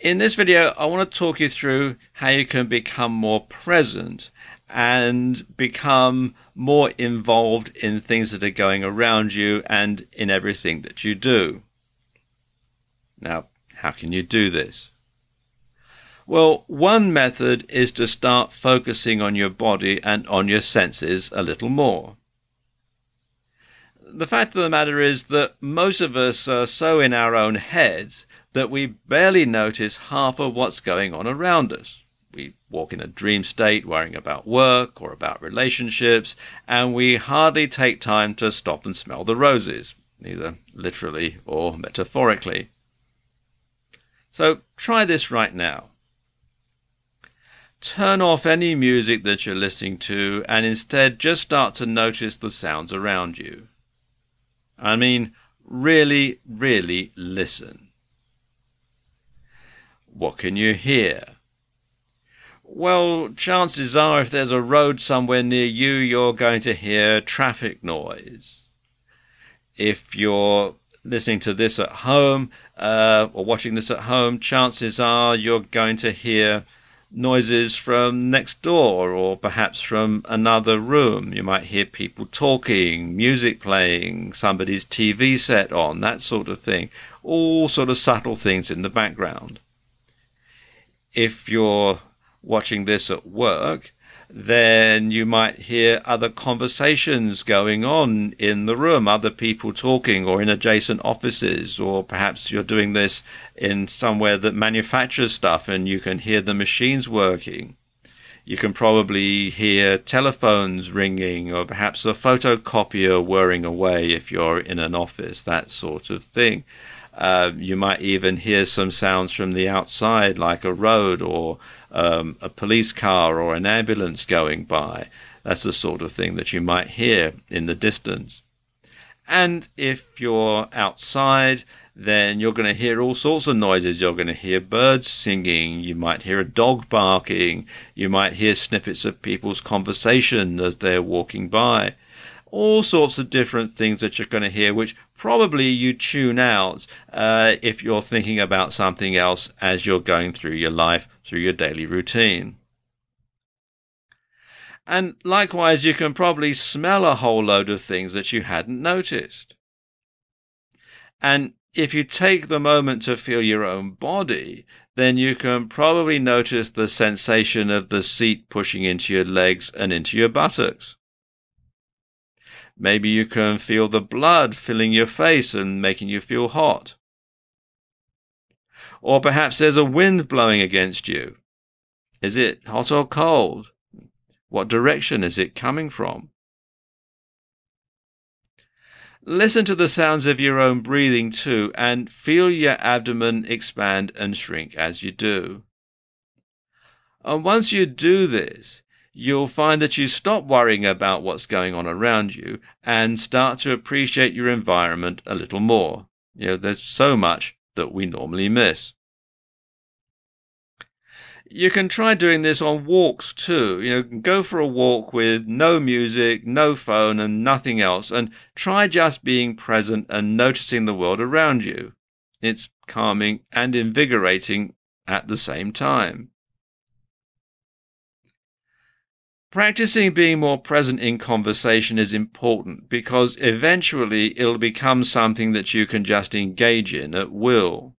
In this video, I want to talk you through how you can become more present and become more involved in things that are going around you and in everything that you do. Now, how can you do this? Well, one method is to start focusing on your body and on your senses a little more. The fact of the matter is that most of us are so in our own heads that we barely notice half of what's going on around us. We walk in a dream state worrying about work or about relationships, and we hardly take time to stop and smell the roses, either literally or metaphorically. So try this right now. Turn off any music that you're listening to and instead just start to notice the sounds around you. I mean, really, really listen. What can you hear? Well, chances are if there's a road somewhere near you, you're going to hear traffic noise. If you're listening to this at home uh, or watching this at home, chances are you're going to hear noises from next door or perhaps from another room. You might hear people talking, music playing, somebody's TV set on, that sort of thing. All sort of subtle things in the background if you're watching this at work, then you might hear other conversations going on in the room, other people talking, or in adjacent offices, or perhaps you're doing this in somewhere that manufactures stuff and you can hear the machines working. You can probably hear telephones ringing, or perhaps a photocopier whirring away if you're in an office, that sort of thing. Uh, you might even hear some sounds from the outside, like a road or um, a police car or an ambulance going by. That's the sort of thing that you might hear in the distance. And if you're outside, then you're going to hear all sorts of noises. You're going to hear birds singing. You might hear a dog barking. You might hear snippets of people's conversation as they're walking by all sorts of different things that you're going to hear, which probably you tune out uh, if you're thinking about something else as you're going through your life, through your daily routine. And likewise, you can probably smell a whole load of things that you hadn't noticed. And if you take the moment to feel your own body, then you can probably notice the sensation of the seat pushing into your legs and into your buttocks. Maybe you can feel the blood filling your face and making you feel hot. Or perhaps there's a wind blowing against you. Is it hot or cold? What direction is it coming from? Listen to the sounds of your own breathing too, and feel your abdomen expand and shrink as you do. And once you do this, you'll find that you stop worrying about what's going on around you and start to appreciate your environment a little more. You know, there's so much that we normally miss. You can try doing this on walks too. You know, go for a walk with no music, no phone, and nothing else, and try just being present and noticing the world around you. It's calming and invigorating at the same time. Practicing being more present in conversation is important because eventually it'll become something that you can just engage in at will.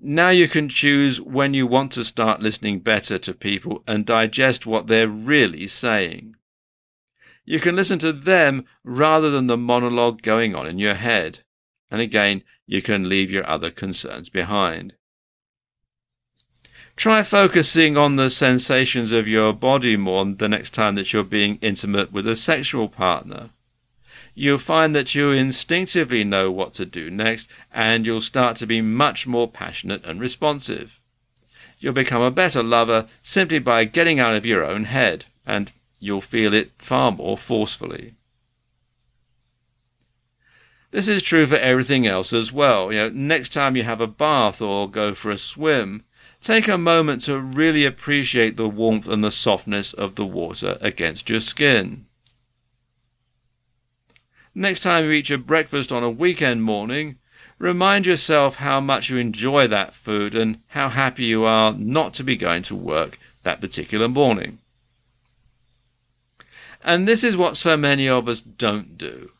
Now you can choose when you want to start listening better to people and digest what they're really saying. You can listen to them rather than the monologue going on in your head. And again, you can leave your other concerns behind. Try focusing on the sensations of your body more the next time that you're being intimate with a sexual partner. You'll find that you instinctively know what to do next, and you'll start to be much more passionate and responsive. You'll become a better lover simply by getting out of your own head, and you'll feel it far more forcefully. This is true for everything else as well. You know, next time you have a bath or go for a swim, Take a moment to really appreciate the warmth and the softness of the water against your skin. Next time you eat your breakfast on a weekend morning, remind yourself how much you enjoy that food and how happy you are not to be going to work that particular morning. And this is what so many of us don't do.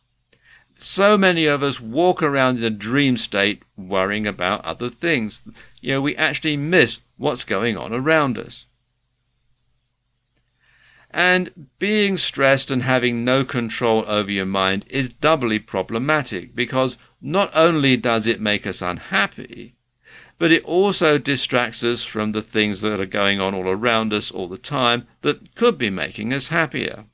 So many of us walk around in a dream state worrying about other things. You know, we actually miss what's going on around us. And being stressed and having no control over your mind is doubly problematic because not only does it make us unhappy, but it also distracts us from the things that are going on all around us all the time that could be making us happier.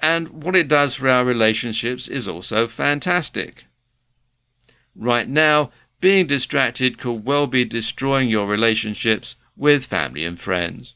And what it does for our relationships is also fantastic. Right now, being distracted could well be destroying your relationships with family and friends.